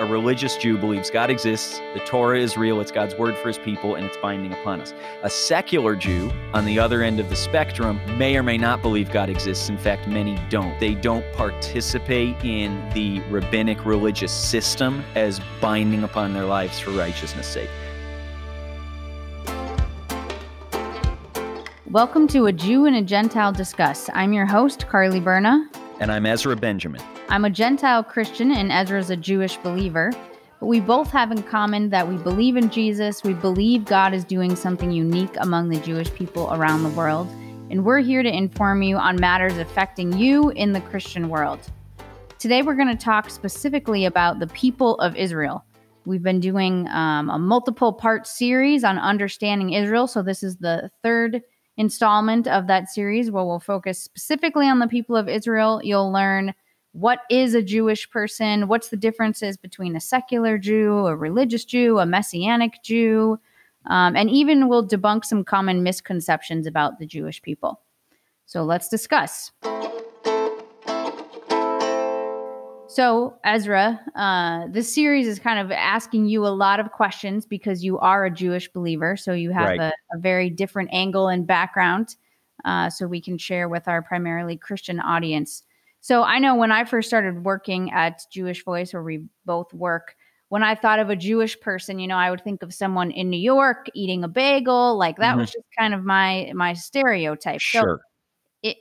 a religious Jew believes God exists, the Torah is real, it's God's word for his people, and it's binding upon us. A secular Jew, on the other end of the spectrum, may or may not believe God exists. In fact, many don't. They don't participate in the rabbinic religious system as binding upon their lives for righteousness' sake. Welcome to A Jew and a Gentile Discuss. I'm your host, Carly Berna. And I'm Ezra Benjamin. I'm a Gentile Christian and Ezra's a Jewish believer. But we both have in common that we believe in Jesus, we believe God is doing something unique among the Jewish people around the world, and we're here to inform you on matters affecting you in the Christian world. Today, we're going to talk specifically about the people of Israel. We've been doing um, a multiple part series on understanding Israel, so this is the third installment of that series where we'll focus specifically on the people of Israel. You'll learn what is a Jewish person? What's the differences between a secular Jew, a religious Jew, a messianic Jew? Um, and even we'll debunk some common misconceptions about the Jewish people. So let's discuss. So, Ezra, uh, this series is kind of asking you a lot of questions because you are a Jewish believer. So, you have right. a, a, very different angle and background. Uh, so, we can share with our primarily Christian audience. So I know when I first started working at Jewish Voice, where we both work, when I thought of a Jewish person, you know, I would think of someone in New York eating a bagel. Like that mm-hmm. was just kind of my my stereotype. Sure. So it,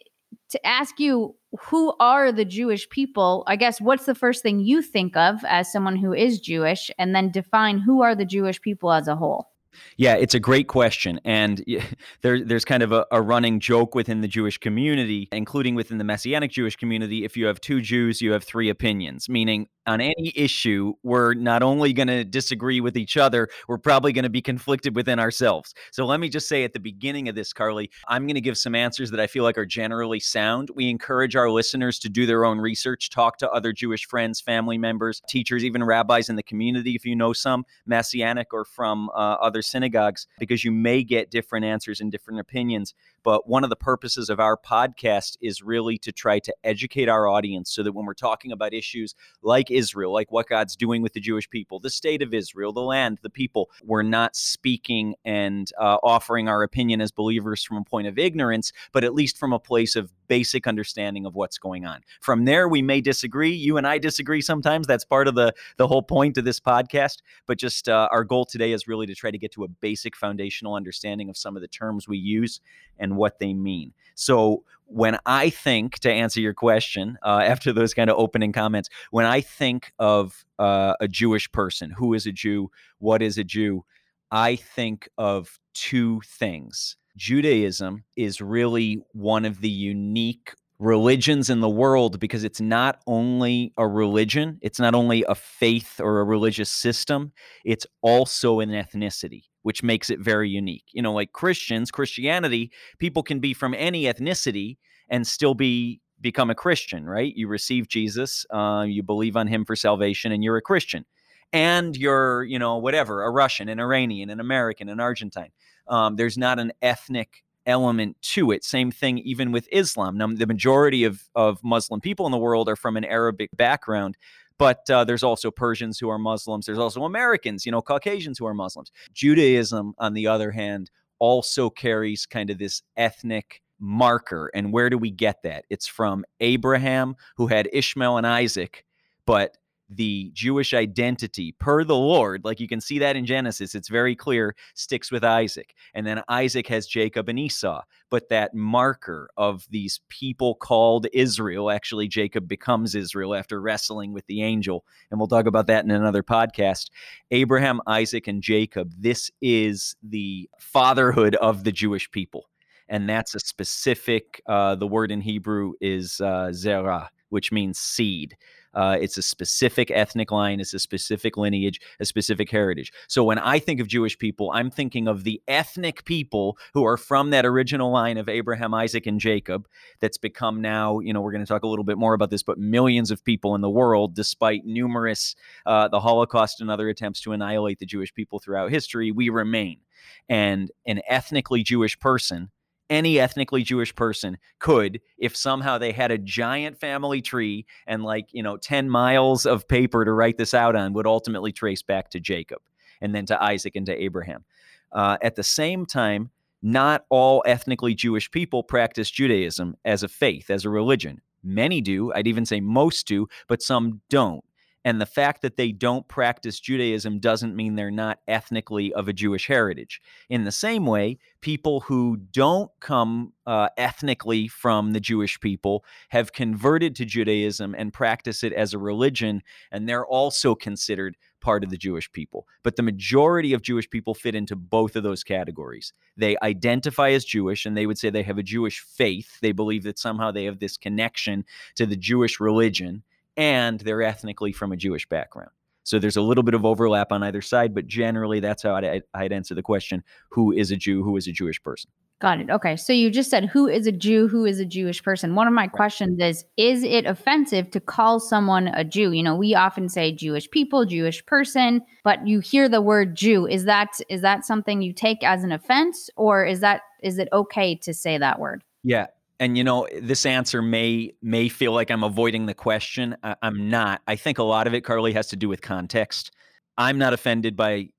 to ask you who are the Jewish people, I guess what's the first thing you think of as someone who is Jewish, and then define who are the Jewish people as a whole. Yeah, it's a great question. And there, there's kind of a, a, running joke within the Jewish community, including within the Messianic Jewish community. If you have two Jews, you have three opinions, meaning on any issue, we're not only going to disagree with each other, we're probably going to be conflicted within ourselves. So let me just say at the beginning of this, Carly, I'm going to give some answers that I feel like are generally sound. We encourage our listeners to do their own research, talk to other Jewish friends, family members, teachers, even rabbis in the community, if you know some, Messianic or from uh, other synagogues, because you may get different answers and different opinions. But one of the purposes of our podcast is really to try to educate our audience so that when we're talking about issues like Israel, like what God's doing with the Jewish people, the state of Israel, the land, the people, we're not speaking and uh, offering our opinion as believers from a point of ignorance, but at least from a place of basic understanding of what's going on. From there, we may disagree. You and I disagree sometimes. That's part of the the whole point of this podcast. But just uh, our goal today is really to try to get to a basic foundational understanding of some of the terms we use and what they mean. So when I think, to answer your question, uh, after those kind of opening comments, when I think of uh, a Jewish person, who is a Jew, what is a Jew, I think of two things. Judaism is really one of the unique religions in the world because it's not only a religion, it's not only a faith or a religious system, it's also an ethnicity, which makes it very unique. You know, like Christians, Christianity, people can be from any ethnicity and still be become a Christian, right? You receive Jesus, uh, you believe on him for salvation, and you're a Christian. And you're, you know, whatever, a Russian, an Iranian, an American, an Argentine. Um, there's not an ethnic element to it. Same thing even with Islam. Now, the majority of, of Muslim people in the world are from an Arabic background, but uh, there's also Persians who are Muslims. There's also Americans, you know, Caucasians who are Muslims. Judaism, on the other hand, also carries kind of this ethnic marker. And where do we get that? It's from Abraham, who had Ishmael and Isaac, but the Jewish identity per the Lord, like you can see that in Genesis, it's very clear, sticks with Isaac. And then Isaac has Jacob and Esau. But that marker of these people called Israel, actually, Jacob becomes Israel after wrestling with the angel. And we'll talk about that in another podcast. Abraham, Isaac, and Jacob, this is the fatherhood of the Jewish people. And that's a specific, uh, the word in Hebrew is uh, zerah, which means seed. Uh, it's a specific ethnic line, it's a specific lineage, a specific heritage. So when I think of Jewish people, I'm thinking of the ethnic people who are from that original line of Abraham, Isaac, and Jacob that's become now, you know, we're going to talk a little bit more about this, but millions of people in the world, despite numerous, uh, the Holocaust and other attempts to annihilate the Jewish people throughout history, we remain. And an ethnically Jewish person any ethnically Jewish person could, if somehow they had a giant family tree and like, you know, 10 miles of paper to write this out on, would ultimately trace back to Jacob and then to Isaac and to Abraham. Uh, at the same time, not all ethnically Jewish people practice Judaism as a faith, as a religion. Many do, I'd even say most do, but some don't. And the fact that they don't practice Judaism doesn't mean they're not ethnically of a Jewish heritage. In the same way, people who don't come uh, ethnically from the Jewish people have converted to Judaism and practice it as a religion, and they're also considered part of the Jewish people. But the majority of Jewish people fit into both of those categories. They identify as Jewish and they would say they have a Jewish faith. They believe that somehow they have this connection to the Jewish religion and they're ethnically from a Jewish background. So there's a little bit of overlap on either side, but generally that's how I'd, I'd answer the question who is a Jew, who is a Jewish person? Got it. Okay. So you just said who is a Jew, who is a Jewish person. One of my questions is Is it offensive to call someone a Jew? You know, we often say Jewish people, Jewish person, but you hear the word Jew. Is that is that something you take as an offense or is that is it okay to say that word? Yeah, and you know this answer may may feel like i'm avoiding the question I, i'm not. I think a lot of it carly has to do with context. I'm not offended by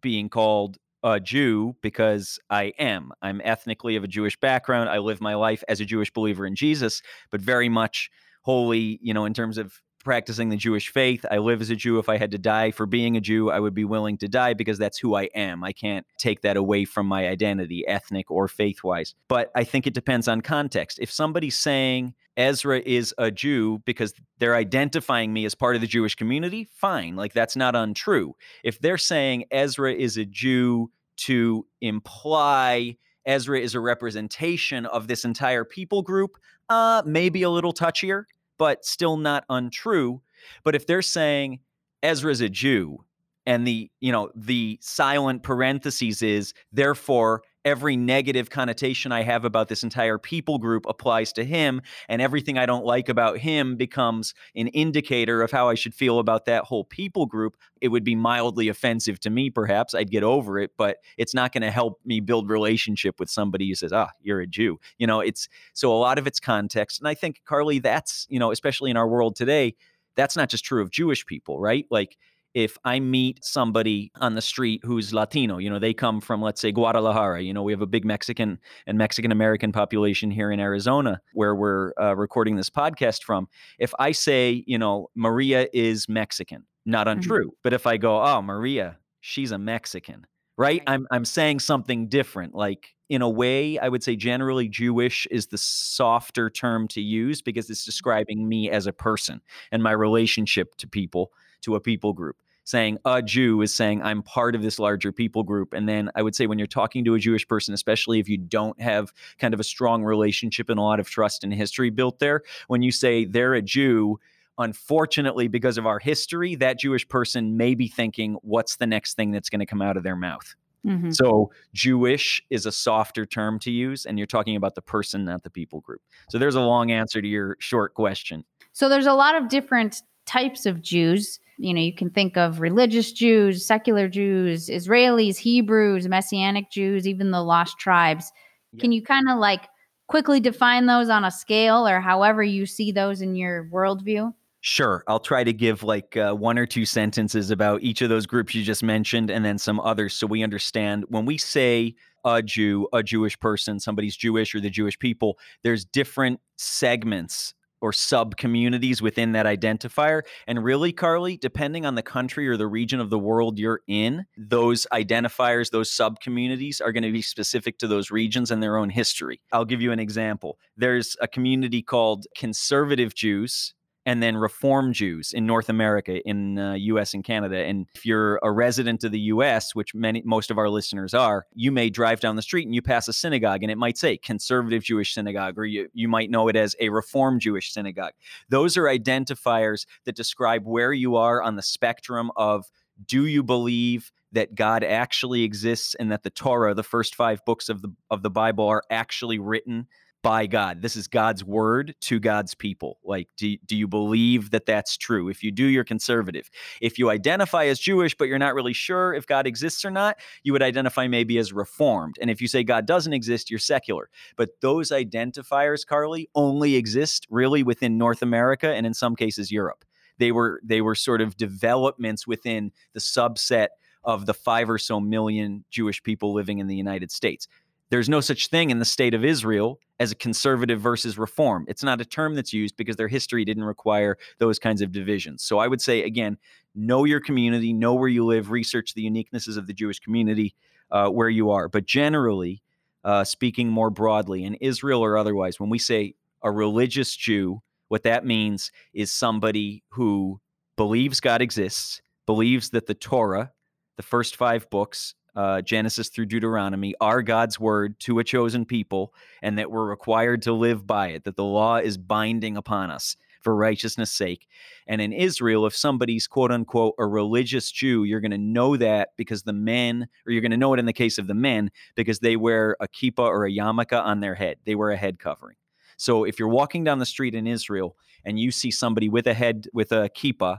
being called a jew because i am. I'm ethnically of a jewish background. I live my life as a jewish believer in jesus but very much wholly you know in terms of practicing the Jewish faith. I live as a Jew. If I had to die for being a Jew, I would be willing to die because that's who I am. I can't take that away from my identity, ethnic or faith wise. But I think it depends on context. If somebody's saying Ezra is a Jew because they're identifying me as part of the Jewish community, fine. Like that's not untrue. If they're saying Ezra is a Jew to imply Ezra is a representation of this entire people group, uh, maybe a little touchier but still not untrue. But if they're saying Ezra's a Jew and the, you know, the silent parentheses is therefore every negative connotation I have about this entire people group applies to him, and everything I don't like about him becomes an indicator of how I should feel about that whole people group. It would be mildly offensive to me, perhaps. I'd get over it, but it's not going to help me build relationship with somebody who says, ah, you're a Jew. You know, it's so a lot of it's context. And I think, Carly, that's, you know, especially in our world today, that's not just true of Jewish people, right? Like, if I meet somebody on the street who's Latino, you know, they come from, let's say, Guadalajara. You know, we have a big Mexican and Mexican American population here in Arizona where we're uh, recording this podcast from. If I say, you know, Maria is Mexican, not mm-hmm. untrue. Mm-hmm. But if I go, oh, Maria, she's a Mexican, right? I'm, I'm saying something different. Like, in a way, I would say generally Jewish is the softer term to use because it's describing me as a person and my relationship to people, to a people group saying a Jew is saying I'm part of this larger people group. And then I would say when you're talking to a Jewish person, especially if you don't have kind of a strong relationship and a lot of trust and history built there, when you say they're a Jew, unfortunately, because of our history, that Jewish person may be thinking, what's the next thing that's going to come out of their mouth? Mm-hmm. So, Jewish is a softer term to use, and you're talking about the person, not the people group. So, there's a long answer to your short question. So, there's a lot of different types of Jews you know, you can think of religious Jews, secular Jews, Israelis, Hebrews, Messianic Jews, even the lost tribes. Yeah. Can you kind of like quickly define those on a scale or however you see those in your worldview? Sure. I'll try to give like uh, one or two sentences about each of those groups you just mentioned and then some others so we understand when we say a Jew, a Jewish person, somebody's Jewish or the Jewish people, there's different segments or sub communities within that identifier. And really, Carly, depending on the country or the region of the world you're in, those identifiers, those sub communities are going to be specific to those regions and their own history. I'll give you an example. There's a community called conservative Jews and then Reform Jews in North America, in uh, U.S. and Canada. And if you're a resident of the U.S., which many most of our listeners are, you may drive down the street and you pass a synagogue, and it might say Conservative Jewish Synagogue, or you you might know it as a Reform Jewish Synagogue. Those are identifiers that describe where you are on the spectrum of do you believe that God actually exists and that the Torah, the first five books of the of the Bible, are actually written by God. This is God's word to God's people. Like, do, do you believe that that's true? If you do, you're conservative. If you identify as Jewish, but you're not really sure if God exists or not, you would identify maybe as reformed. And if you say God doesn't exist, you're secular. But those identifiers, Carly, only exist really within North America and in some cases Europe. They were they were sort of developments within the subset of the five or so million Jewish people living in the United States. There's no such thing in the state of Israel as a conservative versus reform. It's not a term that's used because their history didn't require those kinds of divisions. So I would say, again, know your community, know where you live, research the uniquenesses of the Jewish community uh, where you are. But generally, uh, speaking more broadly, in Israel or otherwise, when we say a religious Jew, what that means is somebody who believes God exists, believes that the Torah, the first five books, uh, Genesis through Deuteronomy, are God's word to a chosen people, and that we're required to live by it, that the law is binding upon us for righteousness' sake. And in Israel, if somebody's quote unquote a religious Jew, you're going to know that because the men, or you're going to know it in the case of the men, because they wear a kippah or a yarmulke on their head. They wear a head covering. So if you're walking down the street in Israel and you see somebody with a head with a kippah,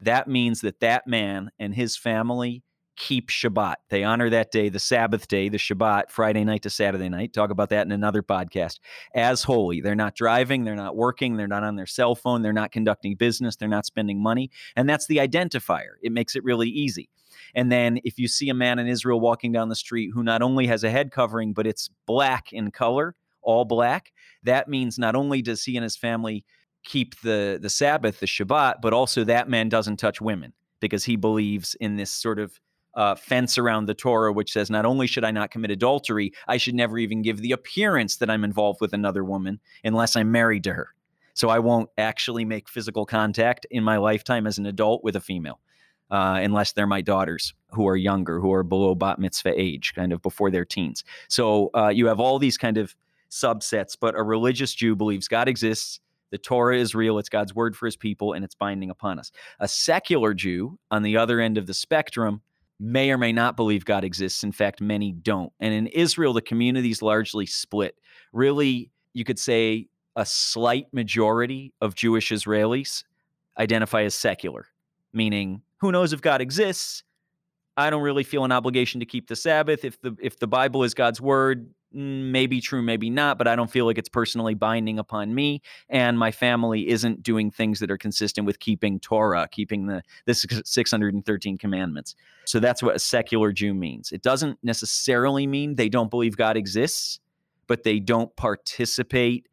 that means that that man and his family keep Shabbat. They honor that day, the Sabbath day, the Shabbat, Friday night to Saturday night. Talk about that in another podcast. As holy. They're not driving, they're not working, they're not on their cell phone, they're not conducting business, they're not spending money. And that's the identifier. It makes it really easy. And then if you see a man in Israel walking down the street who not only has a head covering, but it's black in color, all black, that means not only does he and his family keep the the Sabbath, the Shabbat, but also that man doesn't touch women because he believes in this sort of uh, fence around the Torah, which says not only should I not commit adultery, I should never even give the appearance that I'm involved with another woman unless I'm married to her. So I won't actually make physical contact in my lifetime as an adult with a female, uh, unless they're my daughters who are younger, who are below bat mitzvah age, kind of before their teens. So uh, you have all these kind of subsets, but a religious Jew believes God exists. The Torah is real. It's God's word for his people, and it's binding upon us. A secular Jew, on the other end of the spectrum, may or may not believe God exists. In fact, many don't. And in Israel, the community is largely split. Really, you could say a slight majority of Jewish Israelis identify as secular, meaning who knows if God exists? I don't really feel an obligation to keep the Sabbath. If the if the Bible is God's word, maybe true, maybe not, but I don't feel like it's personally binding upon me. And my family isn't doing things that are consistent with keeping Torah, keeping the, the 613 commandments. So that's what a secular Jew means. It doesn't necessarily mean they don't believe God exists, but they don't participate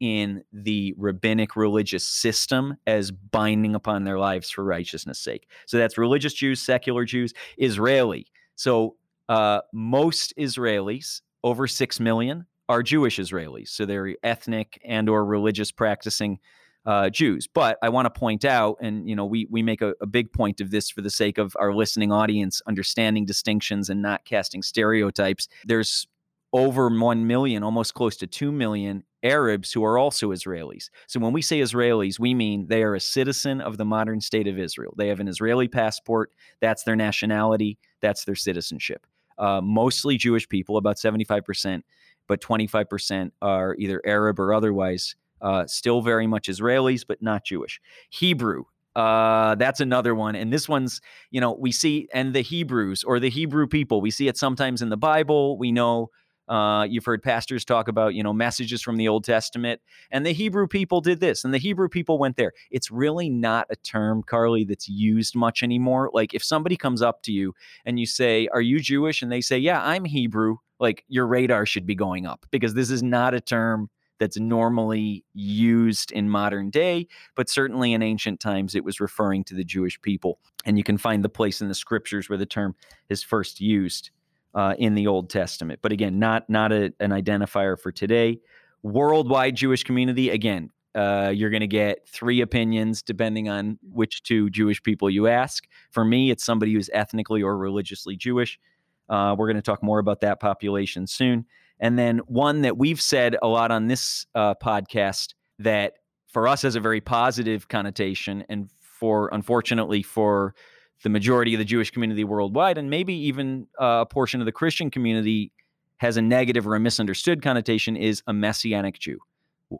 in the rabbinic religious system as binding upon their lives for righteousness' sake. So that's religious Jews, secular Jews, Israeli. So uh, most Israelis over 6 million are Jewish Israelis. So they're ethnic and or religious practicing uh, Jews. But I want to point out, and you know, we we make a, a, big point of this for the sake of our listening audience understanding distinctions and not casting stereotypes. There's over 1 million, almost close to 2 million Arabs who are also Israelis. So when we say Israelis, we mean they are a citizen of the modern state of Israel. They have an Israeli passport, that's their nationality, that's their citizenship uh, mostly Jewish people, about 75%, but 25% are either Arab or otherwise, uh, still very much Israelis, but not Jewish. Hebrew, uh, that's another one. And this one's, you know, we see, and the Hebrews or the Hebrew people, we see it sometimes in the Bible. We know uh, you've heard pastors talk about, you know, messages from the Old Testament, and the Hebrew people did this, and the Hebrew people went there. It's really not a term, Carly, that's used much anymore. Like if somebody comes up to you and you say, "Are you Jewish?" and they say, "Yeah, I'm Hebrew," like your radar should be going up because this is not a term that's normally used in modern day, but certainly in ancient times it was referring to the Jewish people. And you can find the place in the scriptures where the term is first used uh, in the Old Testament. But again, not not a, an identifier for today. Worldwide Jewish community, again, uh, you're going to get three opinions depending on which two Jewish people you ask. For me, it's somebody who's ethnically or religiously Jewish. Uh, we're going to talk more about that population soon. And then one that we've said a lot on this uh, podcast that for us has a very positive connotation, and for unfortunately for the majority of the Jewish community worldwide, and maybe even uh, a portion of the Christian community, has a negative or a misunderstood connotation is a messianic Jew.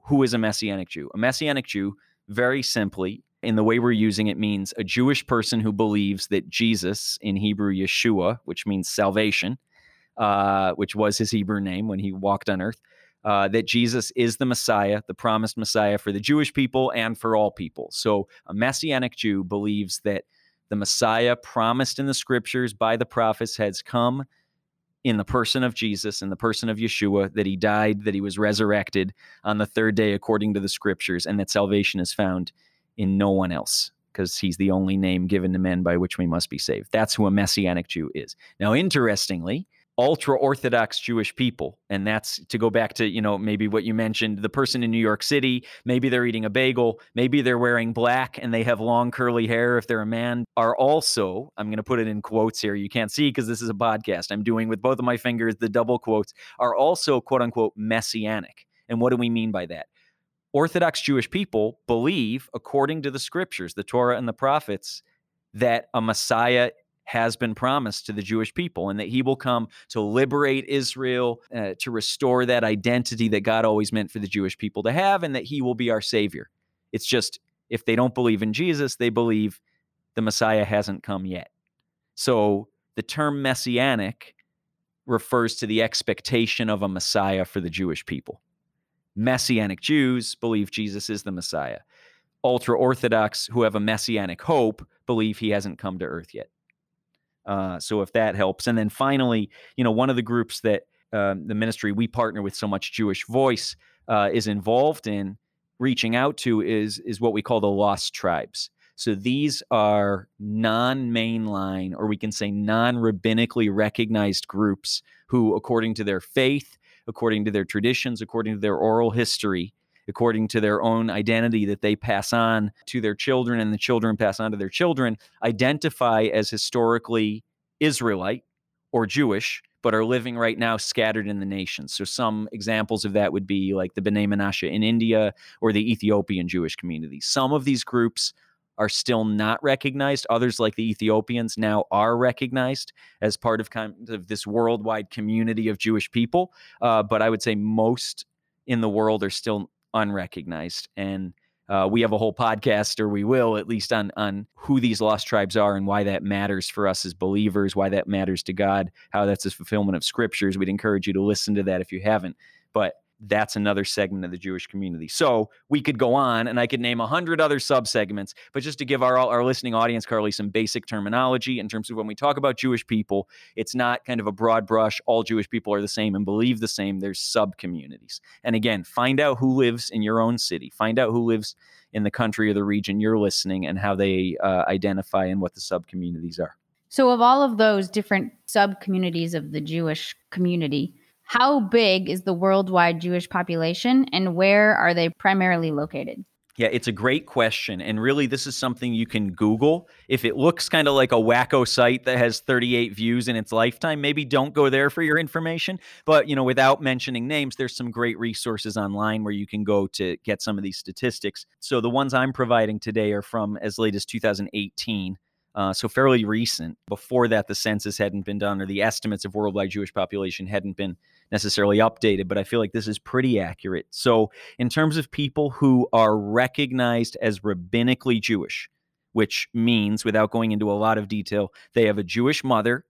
Who is a messianic Jew? A messianic Jew, very simply, in the way we're using it, means a Jewish person who believes that Jesus, in Hebrew, Yeshua, which means salvation, uh, which was his Hebrew name when he walked on earth, uh, that Jesus is the Messiah, the promised Messiah for the Jewish people and for all people. So a messianic Jew believes that the Messiah promised in the scriptures by the prophets has come in the person of Jesus, in the person of Yeshua, that he died, that he was resurrected on the third day according to the scriptures, and that salvation is found in no one else because he's the only name given to men by which we must be saved. That's who a messianic Jew is. Now, interestingly, ultra orthodox Jewish people. And that's to go back to, you know, maybe what you mentioned the person in New York City, maybe they're eating a bagel, maybe they're wearing black and they have long curly hair if they're a man, are also, I'm going to put it in quotes here. You can't see because this is a podcast. I'm doing with both of my fingers the double quotes, are also quote unquote messianic. And what do we mean by that? Orthodox Jewish people believe, according to the scriptures, the Torah and the prophets, that a Messiah has been promised to the Jewish people and that he will come to liberate Israel, uh, to restore that identity that God always meant for the Jewish people to have, and that he will be our Savior. It's just if they don't believe in Jesus, they believe the Messiah hasn't come yet. So the term messianic refers to the expectation of a Messiah for the Jewish people. Messianic Jews believe Jesus is the Messiah. Ultra Orthodox who have a messianic hope believe he hasn't come to earth yet. Uh, so if that helps, and then finally, you know, one of the groups that um, the ministry we partner with so much Jewish Voice uh, is involved in reaching out to is is what we call the lost tribes. So these are non-mainline, or we can say non-rabbinically recognized groups who, according to their faith, according to their traditions, according to their oral history, according to their own identity that they pass on to their children and the children pass on to their children, identify as historically Israelite or Jewish, but are living right now scattered in the nations. So some examples of that would be like the B'nai Menashe in India or the Ethiopian Jewish community. Some of these groups are still not recognized. Others, like the Ethiopians, now are recognized as part of kind of this worldwide community of Jewish people. Uh, but I would say most in the world are still unrecognized. And uh, we have a whole podcast, or we will at least, on on who these lost tribes are and why that matters for us as believers, why that matters to God, how that's a fulfillment of scriptures. We'd encourage you to listen to that if you haven't. But that's another segment of the Jewish community. So we could go on and I could name a hundred other subsegments, but just to give our our listening audience, Carly, some basic terminology in terms of when we talk about Jewish people, it's not kind of a broad brush, all Jewish people are the same and believe the same. There's sub communities. And again, find out who lives in your own city, find out who lives in the country or the region you're listening and how they uh, identify and what the sub communities are. So, of all of those different sub communities of the Jewish community, how big is the worldwide Jewish population and where are they primarily located? Yeah, it's a great question. And really, this is something you can Google. If it looks kind of like a wacko site that has 38 views in its lifetime, maybe don't go there for your information. But, you know, without mentioning names, there's some great resources online where you can go to get some of these statistics. So the ones I'm providing today are from as late as 2018. Uh, so fairly recent. Before that, the census hadn't been done, or the estimates of worldwide Jewish population hadn't been necessarily updated. But I feel like this is pretty accurate. So, in terms of people who are recognized as rabbinically Jewish, which means, without going into a lot of detail, they have a Jewish mother,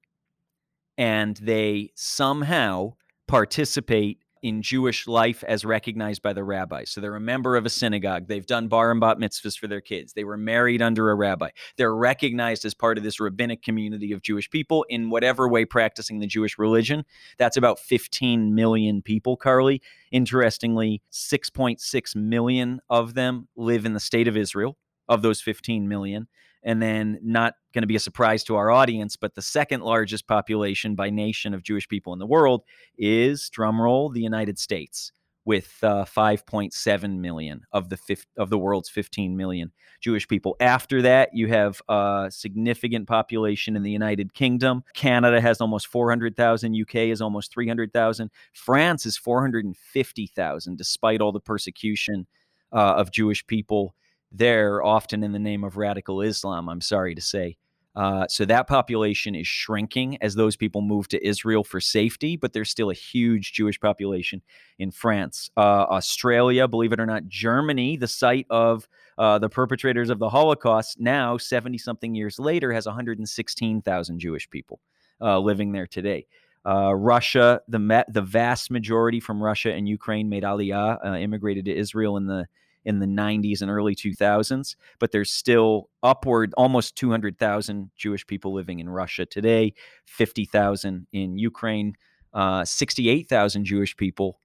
and they somehow participate in Jewish life as recognized by the rabbis. So they're a member of a synagogue. They've done bar and bat mitzvahs for their kids. They were married under a rabbi. They're recognized as part of this rabbinic community of Jewish people in whatever way practicing the Jewish religion. That's about 15 million people, Carly. Interestingly, 6.6 million of them live in the state of Israel, of those 15 million and then not going to be a surprise to our audience, but the second largest population by nation of Jewish people in the world is, drumroll, the United States, with uh, 5.7 million of the fif- of the world's 15 million Jewish people. After that, you have a significant population in the United Kingdom. Canada has almost 400,000. UK is almost 300,000. France is 450,000, despite all the persecution uh, of Jewish people there, often in the name of radical Islam, I'm sorry to say. Uh, so that population is shrinking as those people move to Israel for safety, but there's still a huge Jewish population in France. Uh, Australia, believe it or not, Germany, the site of uh, the perpetrators of the Holocaust, now 70 something years later, has 116,000 Jewish people uh, living there today. Uh, Russia, the the vast majority from Russia and Ukraine made Aliyah, uh, immigrated to Israel in the in the 90s and early 2000s, but there's still upward almost 200,000 Jewish people living in Russia today, 50,000 in Ukraine, uh, 68,000 Jewish people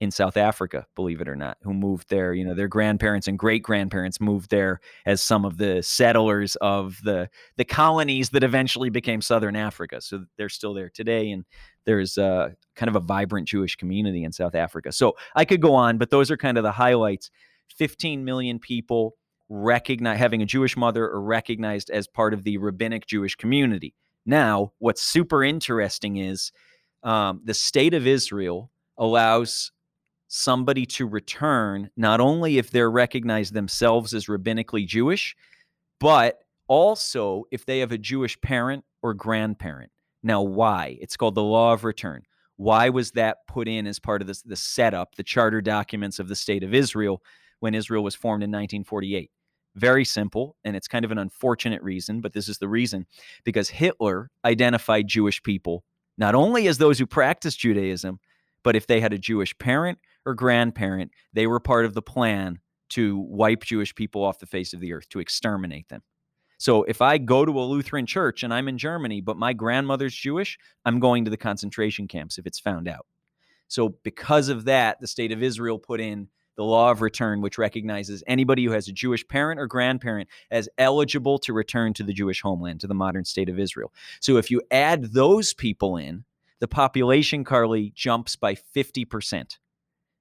in South Africa, believe it or not, who moved there. You know, their grandparents and great grandparents moved there as some of the settlers of the the colonies that eventually became Southern Africa. So they're still there today, and there's uh, kind of a vibrant Jewish community in South Africa. So I could go on, but those are kind of the highlights. 15 million people recognize having a Jewish mother or recognized as part of the rabbinic Jewish community. Now, what's super interesting is um, the state of Israel allows somebody to return not only if they're recognized themselves as rabbinically Jewish, but also if they have a Jewish parent or grandparent. Now, why? It's called the law of return. Why was that put in as part of this, the setup, the charter documents of the state of Israel? When Israel was formed in 1948. Very simple, and it's kind of an unfortunate reason, but this is the reason because Hitler identified Jewish people not only as those who practiced Judaism, but if they had a Jewish parent or grandparent, they were part of the plan to wipe Jewish people off the face of the earth, to exterminate them. So if I go to a Lutheran church and I'm in Germany, but my grandmother's Jewish, I'm going to the concentration camps if it's found out. So because of that, the state of Israel put in the law of return, which recognizes anybody who has a Jewish parent or grandparent as eligible to return to the Jewish homeland, to the modern state of Israel. So if you add those people in, the population, Carly, jumps by 50%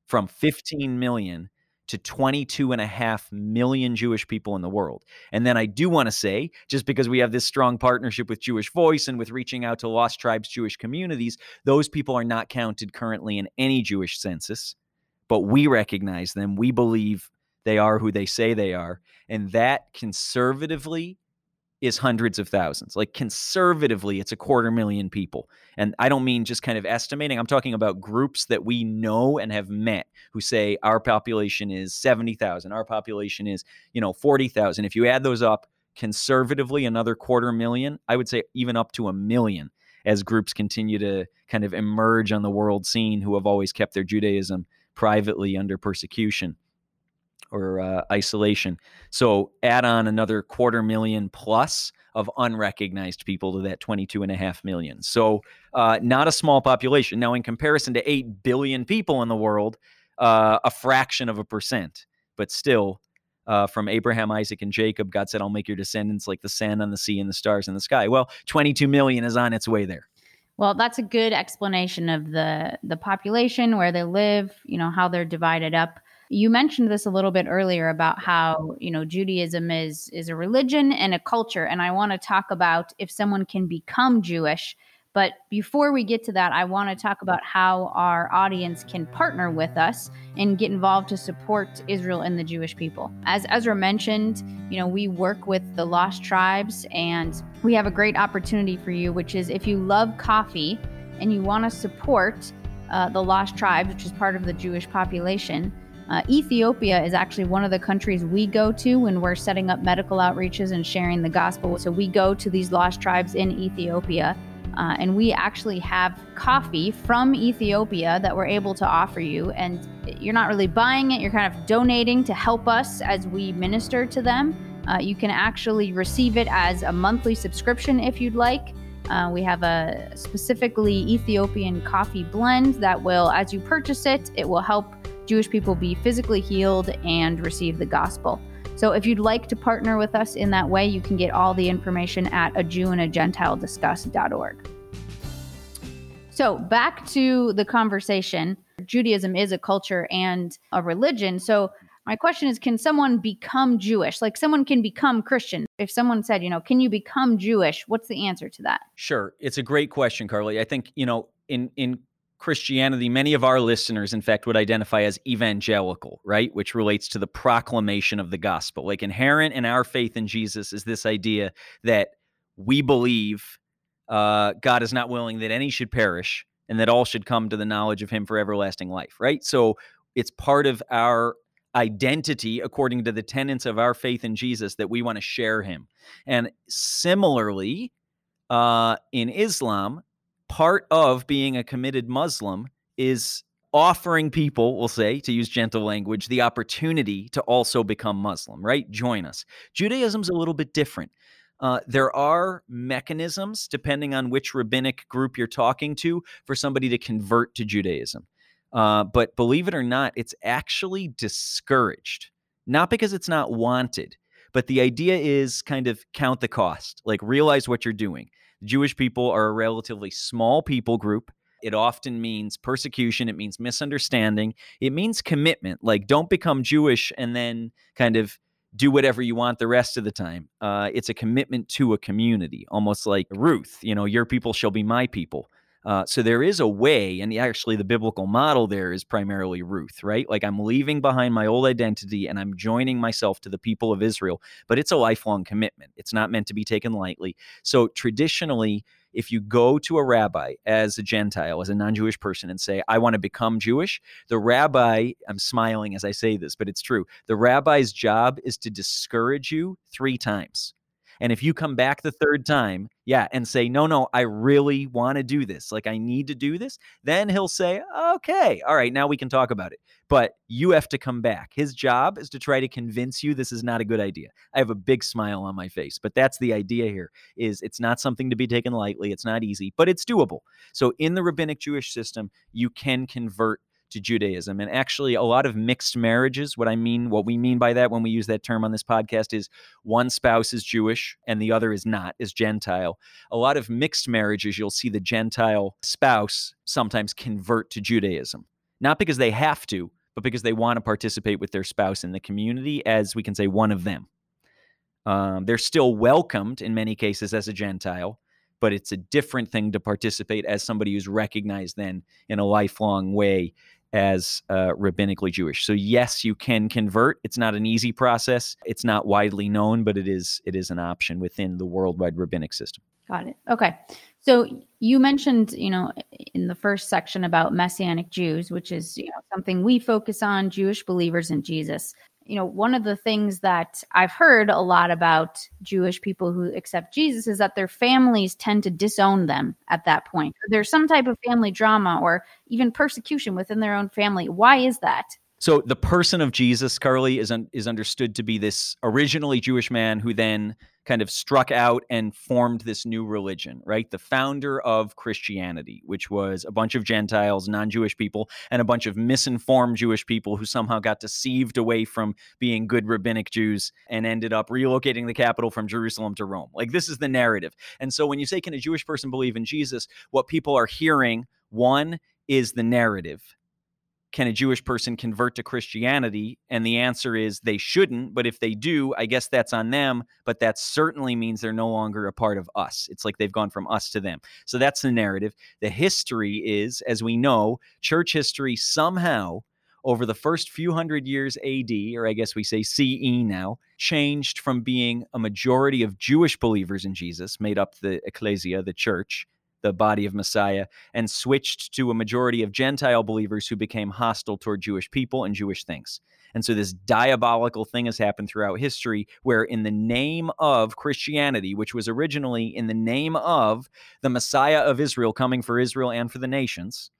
from 15 million to 22 and a half million Jewish people in the world. And then I do want to say, just because we have this strong partnership with Jewish Voice and with reaching out to lost tribes, Jewish communities, those people are not counted currently in any Jewish census but we recognize them. We believe they are who they say they are. And that conservatively is hundreds of thousands. Like conservatively, it's a quarter million people. And I don't mean just kind of estimating, I'm talking about groups that we know and have met who say our population is 70,000, our population is, you know, 40,000. If you add those up conservatively, another quarter million, I would say even up to a million as groups continue to kind of emerge on the world scene who have always kept their Judaism privately under persecution or uh, isolation. So add on another quarter million plus of unrecognized people to that 22 and a half million. So uh, not a small population. Now, in comparison to 8 billion people in the world, uh, a fraction of a percent, but still. Uh, from Abraham, Isaac, and Jacob, God said, I'll make your descendants like the sand on the sea and the stars in the sky. Well, 22 million is on its way there. Well, that's a good explanation of the the population, where they live, you know, how they're divided up. You mentioned this a little bit earlier about how, you know, Judaism is is a religion and a culture, and I want to talk about if someone can become Jewish but before we get to that, I want to talk about how our audience can partner with us and get involved to support Israel and the Jewish people. As Ezra mentioned, you know, we work with the lost tribes and we have a great opportunity for you, which is if you love coffee and you want to support uh, the lost tribes, which is part of the Jewish population. Uh, Ethiopia is actually one of the countries we go to when we're setting up medical outreaches and sharing the gospel. So we go to these lost tribes in Ethiopia uh, and we actually have coffee from Ethiopia that we're able to offer you. And you're not really buying it, you're kind of donating to help us as we minister to them. Uh, you can actually receive it as a monthly subscription if you'd like. Uh, we have a specifically Ethiopian coffee blend that will, as you purchase it, it will help Jewish people be physically healed and receive the gospel. So if you'd like to partner with us in that way, you can get all the information at a Jew and a Gentile discuss.org. So back to the conversation. Judaism is a culture and a religion. So my question is can someone become Jewish? Like someone can become Christian. If someone said, you know, can you become Jewish? What's the answer to that? Sure. It's a great question, Carly. I think, you know, in in Christianity, many of our listeners, in fact, would identify as evangelical, right? Which relates to the proclamation of the gospel. Like inherent in our faith in Jesus is this idea that we believe uh, God is not willing that any should perish and that all should come to the knowledge of him for everlasting life, right? So it's part of our identity according to the tenets of our faith in Jesus that we want to share him. And similarly, uh, in Islam, part of being a committed Muslim is offering people, we'll say, to use gentle language, the opportunity to also become Muslim, right? Join us. Judaism's a little bit different. Uh, there are mechanisms, depending on which rabbinic group you're talking to, for somebody to convert to Judaism. Uh, but believe it or not, it's actually discouraged. Not because it's not wanted, but the idea is kind of count the cost, like realize what you're doing. Jewish people are a relatively small people group. It often means persecution. It means misunderstanding. It means commitment. Like, don't become Jewish and then kind of do whatever you want the rest of the time. Uh, it's a commitment to a community, almost like Ruth, you know, your people shall be my people. Uh, so there is a way, and actually the biblical model there is primarily Ruth, right? Like I'm leaving behind my old identity and I'm joining myself to the people of Israel, but it's a lifelong commitment. It's not meant to be taken lightly. So traditionally, if you go to a rabbi as a Gentile, as a non Jewish person, and say, I want to become Jewish, the rabbi, I'm smiling as I say this, but it's true. The rabbi's job is to discourage you three times. And if you come back the third time, yeah, and say, no, no, I really want to do this, like I need to do this, then he'll say, okay, all right, now we can talk about it. But you have to come back. His job is to try to convince you this is not a good idea. I have a big smile on my face, but that's the idea here is it's not something to be taken lightly. It's not easy, but it's doable. So in the rabbinic Jewish system, you can convert to Judaism. And actually, a lot of mixed marriages, what I mean, what we mean by that when we use that term on this podcast is one spouse is Jewish and the other is not, is Gentile. A lot of mixed marriages, you'll see the Gentile spouse sometimes convert to Judaism, not because they have to, but because they want to participate with their spouse in the community as we can say one of them. Um, they're still welcomed in many cases as a Gentile, but it's a different thing to participate as somebody who's recognized then in a lifelong way as uh, rabbinically Jewish. So yes, you can convert. It's not an easy process. It's not widely known, but it is it is an option within the worldwide rabbinic system. Got it. Okay. So you mentioned, you know, in the first section about messianic Jews, which is you know something we focus on, Jewish believers in Jesus you know, one of the things that I've heard a lot about Jewish people who accept Jesus is that their families tend to disown them at that point. There's some type of family drama or even persecution within their own family. Why is that? So the person of Jesus, Carly, is un- is understood to be this originally Jewish man who then kind of struck out and formed this new religion, right? The founder of Christianity, which was a bunch of Gentiles, non-Jewish people, and a bunch of misinformed Jewish people who somehow got deceived away from being good rabbinic Jews and ended up relocating the capital from Jerusalem to Rome. Like this is the narrative. And so when you say can a Jewish person believe in Jesus, what people are hearing one is the narrative can a Jewish person convert to Christianity? And the answer is they shouldn't. But if they do, I guess that's on them. But that certainly means they're no longer a part of us. It's like they've gone from us to them. So that's the narrative. The history is, as we know, church history somehow over the first few hundred years AD, or I guess we say CE now, changed from being a majority of Jewish believers in Jesus, made up the ecclesia, the church, the body of Messiah, and switched to a majority of Gentile believers who became hostile toward Jewish people and Jewish things. And so this diabolical thing has happened throughout history where, in the name of Christianity, which was originally in the name of the Messiah of Israel coming for Israel and for the nations,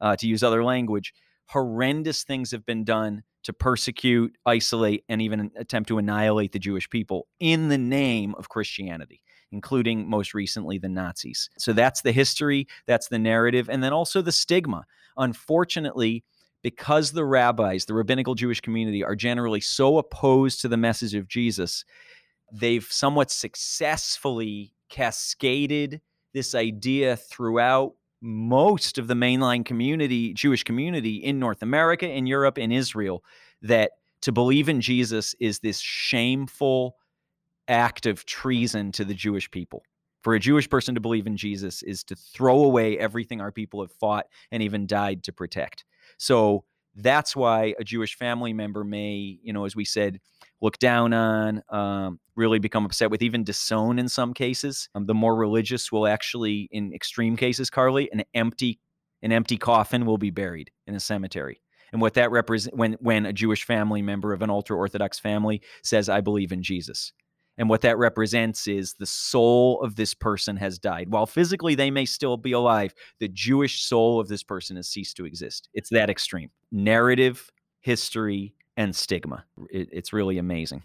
uh, to use other language, horrendous things have been done to persecute, isolate, and even attempt to annihilate the Jewish people in the name of Christianity including most recently the Nazis. So that's the history, that's the narrative, and then also the stigma. Unfortunately, because the rabbis, the rabbinical Jewish community, are generally so opposed to the message of Jesus, they've somewhat successfully cascaded this idea throughout most of the mainline community, Jewish community in North America, in Europe, in Israel, that to believe in Jesus is this shameful act of treason to the Jewish people. For a Jewish person to believe in Jesus is to throw away everything our people have fought and even died to protect. So That's why a Jewish family member may, you know, as we said, look down on, um, really become upset with, even disown in some cases. Um, the more religious will actually, in extreme cases, Carly, an empty an empty coffin will be buried in a cemetery. And what that represents when when a Jewish family member of an ultra orthodox family says, "I believe in Jesus," and what that represents is the soul of this person has died. While physically they may still be alive, the Jewish soul of this person has ceased to exist. It's that extreme. Narrative, history, and stigma. It, it's really amazing.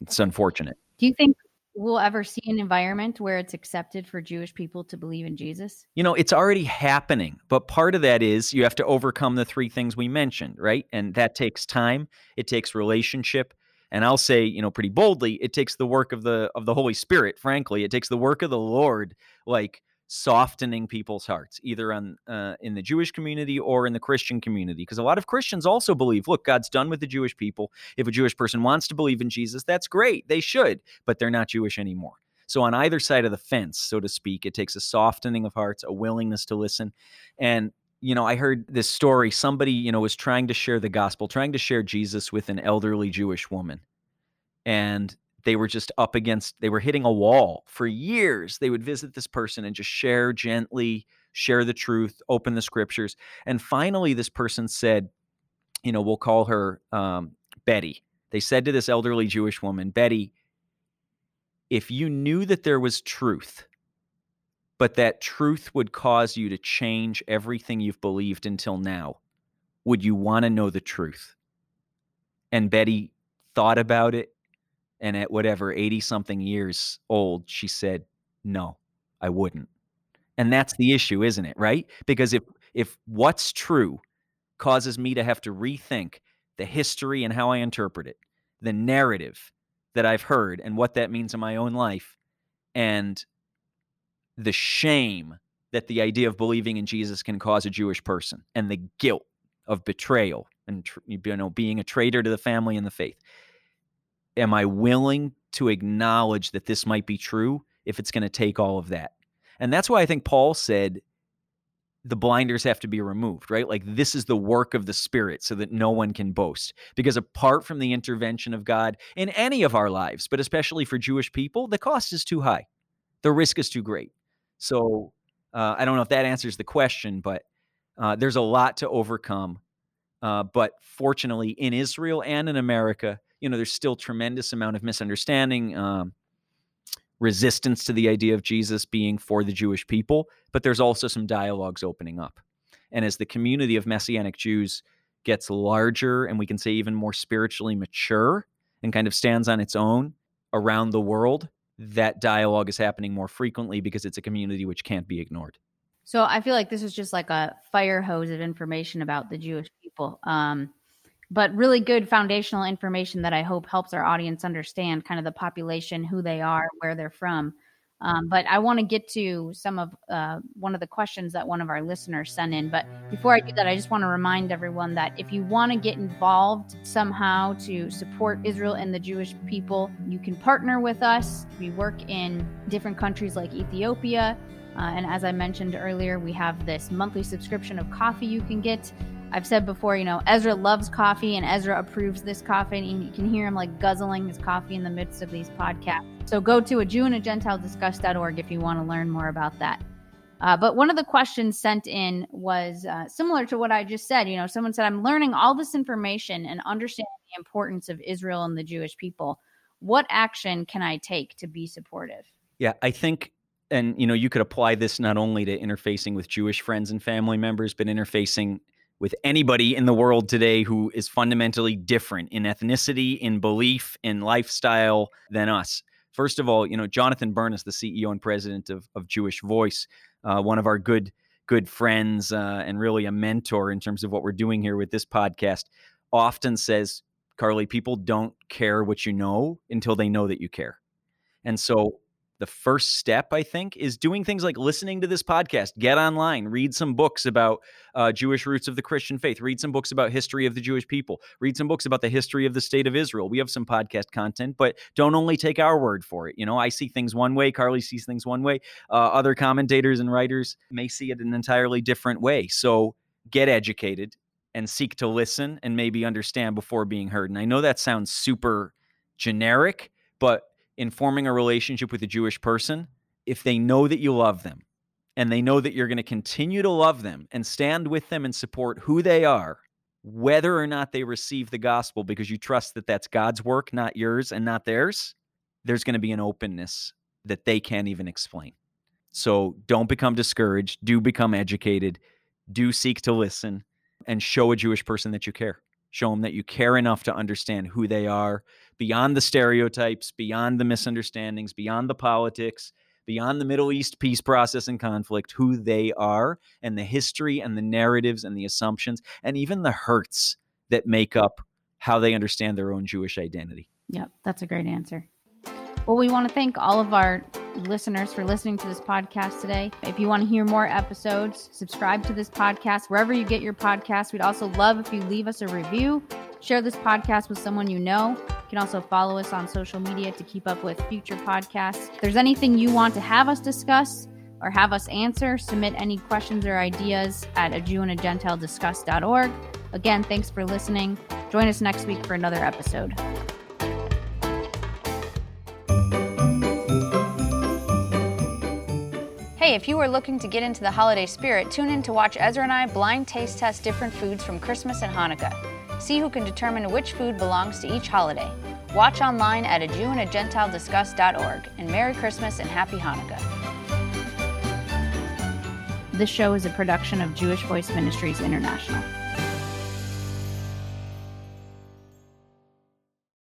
It's unfortunate. Do you think we'll ever see an environment where it's accepted for Jewish people to believe in Jesus? You know, it's already happening, but part of that is you have to overcome the three things we mentioned, right? And that takes time, it takes relationship, and I'll say, you know, pretty boldly, it takes the work of the of the Holy Spirit, frankly. It takes the work of the Lord like softening people's hearts either on uh, in the jewish community or in the christian community because a lot of christians also believe look god's done with the jewish people if a jewish person wants to believe in jesus that's great they should but they're not jewish anymore so on either side of the fence so to speak it takes a softening of hearts a willingness to listen and you know i heard this story somebody you know was trying to share the gospel trying to share jesus with an elderly jewish woman. And they were just up against they were hitting a wall for years. They would visit this person and just share gently share the truth open the scriptures. And finally this person said you know we'll call her um, betty. They said to this elderly jewish woman betty if you knew that there was truth but that truth would cause you to change everything you've believed until now would you want to know the truth and betty thought about it and at whatever 80 something years old, she said, No, I wouldn't. And that's the issue, isn't it? Right? Because if if what's true causes me to have to rethink the history and how I interpret it, the narrative that I've heard and what that means in my own life, and the shame that the idea of believing in Jesus can cause a Jewish person, and the guilt of betrayal and you know being a traitor to the family and the faith am I willing to acknowledge that this might be true if it's going to take all of that? And that's why I think Paul said the blinders have to be removed, right? Like this is the work of the Spirit so that no one can boast. Because apart from the intervention of God in any of our lives, but especially for Jewish people, the cost is too high, the risk is too great. So uh, I don't know if that answers the question, but uh, there's a lot to overcome. Uh, but fortunately, in Israel and in America, you know, there's still tremendous amount of misunderstanding, um, resistance to the idea of Jesus being for the Jewish people, but there's also some dialogues opening up. And as the community of Messianic Jews gets larger and we can say even more spiritually mature and kind of stands on its own around the world, that dialogue is happening more frequently because it's a community which can't be ignored. So I feel like this is just like a fire hose of information about the Jewish people. Um, but really good foundational information that I hope helps our audience understand kind of the population, who they are, where they're from. Um, but I want to get to some of uh, one of the questions that one of our listeners sent in. But before I do that, I just want to remind everyone that if you want to get involved somehow to support Israel and the Jewish people, you can partner with us. We work in different countries like Ethiopia. Uh, and as I mentioned earlier, we have this monthly subscription of coffee you can get. I've said before, you know, Ezra loves coffee and Ezra approves this coffee. And you can hear him like guzzling his coffee in the midst of these podcasts. So go to a Jew and a Gentile discuss.org if you want to learn more about that. Uh, but one of the questions sent in was uh, similar to what I just said. You know, someone said, I'm learning all this information and understanding the importance of Israel and the Jewish people. What action can I take to be supportive? Yeah, I think and you know you could apply this not only to interfacing with jewish friends and family members but interfacing with anybody in the world today who is fundamentally different in ethnicity, in belief, in lifestyle than us. First of all, you know, Jonathan Bernis, the CEO and president of, of Jewish Voice, uh, one of our good good friends uh, and really a mentor in terms of what we're doing here with this podcast, often says, Carly, people don't care what you know until they know that you care. And so the first step, I think, is doing things like listening to this podcast, get online, read some books about uh, Jewish roots of the Christian faith, read some books about history of the Jewish people, read some books about the history of the state of Israel. We have some podcast content, but don't only take our word for it. You know, I see things one way, Carly sees things one way. Uh, other commentators and writers may see it an entirely different way. So get educated, and seek to listen and maybe understand before being heard. And I know that sounds super generic, but in forming a relationship with a Jewish person, if they know that you love them and they know that you're going to continue to love them and stand with them and support who they are, whether or not they receive the gospel because you trust that that's God's work, not yours and not theirs, there's going to be an openness that they can't even explain. So don't become discouraged. Do become educated. Do seek to listen and show a Jewish person that you care. Show them that you care enough to understand who they are beyond the stereotypes, beyond the misunderstandings, beyond the politics, beyond the Middle East peace process and conflict, who they are and the history and the narratives and the assumptions and even the hurts that make up how they understand their own Jewish identity. Yep, that's a great answer. Well, we want to thank all of our listeners for listening to this podcast today. If you want to hear more episodes, subscribe to this podcast wherever you get your podcast. We'd also love if you leave us a review, share this podcast with someone you know. You can also follow us on social media to keep up with future podcasts. If there's anything you want to have us discuss or have us answer, submit any questions or ideas at a Jew and a Gentile discuss.org. Again, thanks for listening. Join us next week for another episode. Hey, if you are looking to get into the holiday spirit, tune in to watch Ezra and I blind taste test different foods from Christmas and Hanukkah. See who can determine which food belongs to each holiday. Watch online at a Jew and a Gentile discuss.org. And Merry Christmas and Happy Hanukkah. This show is a production of Jewish Voice Ministries International.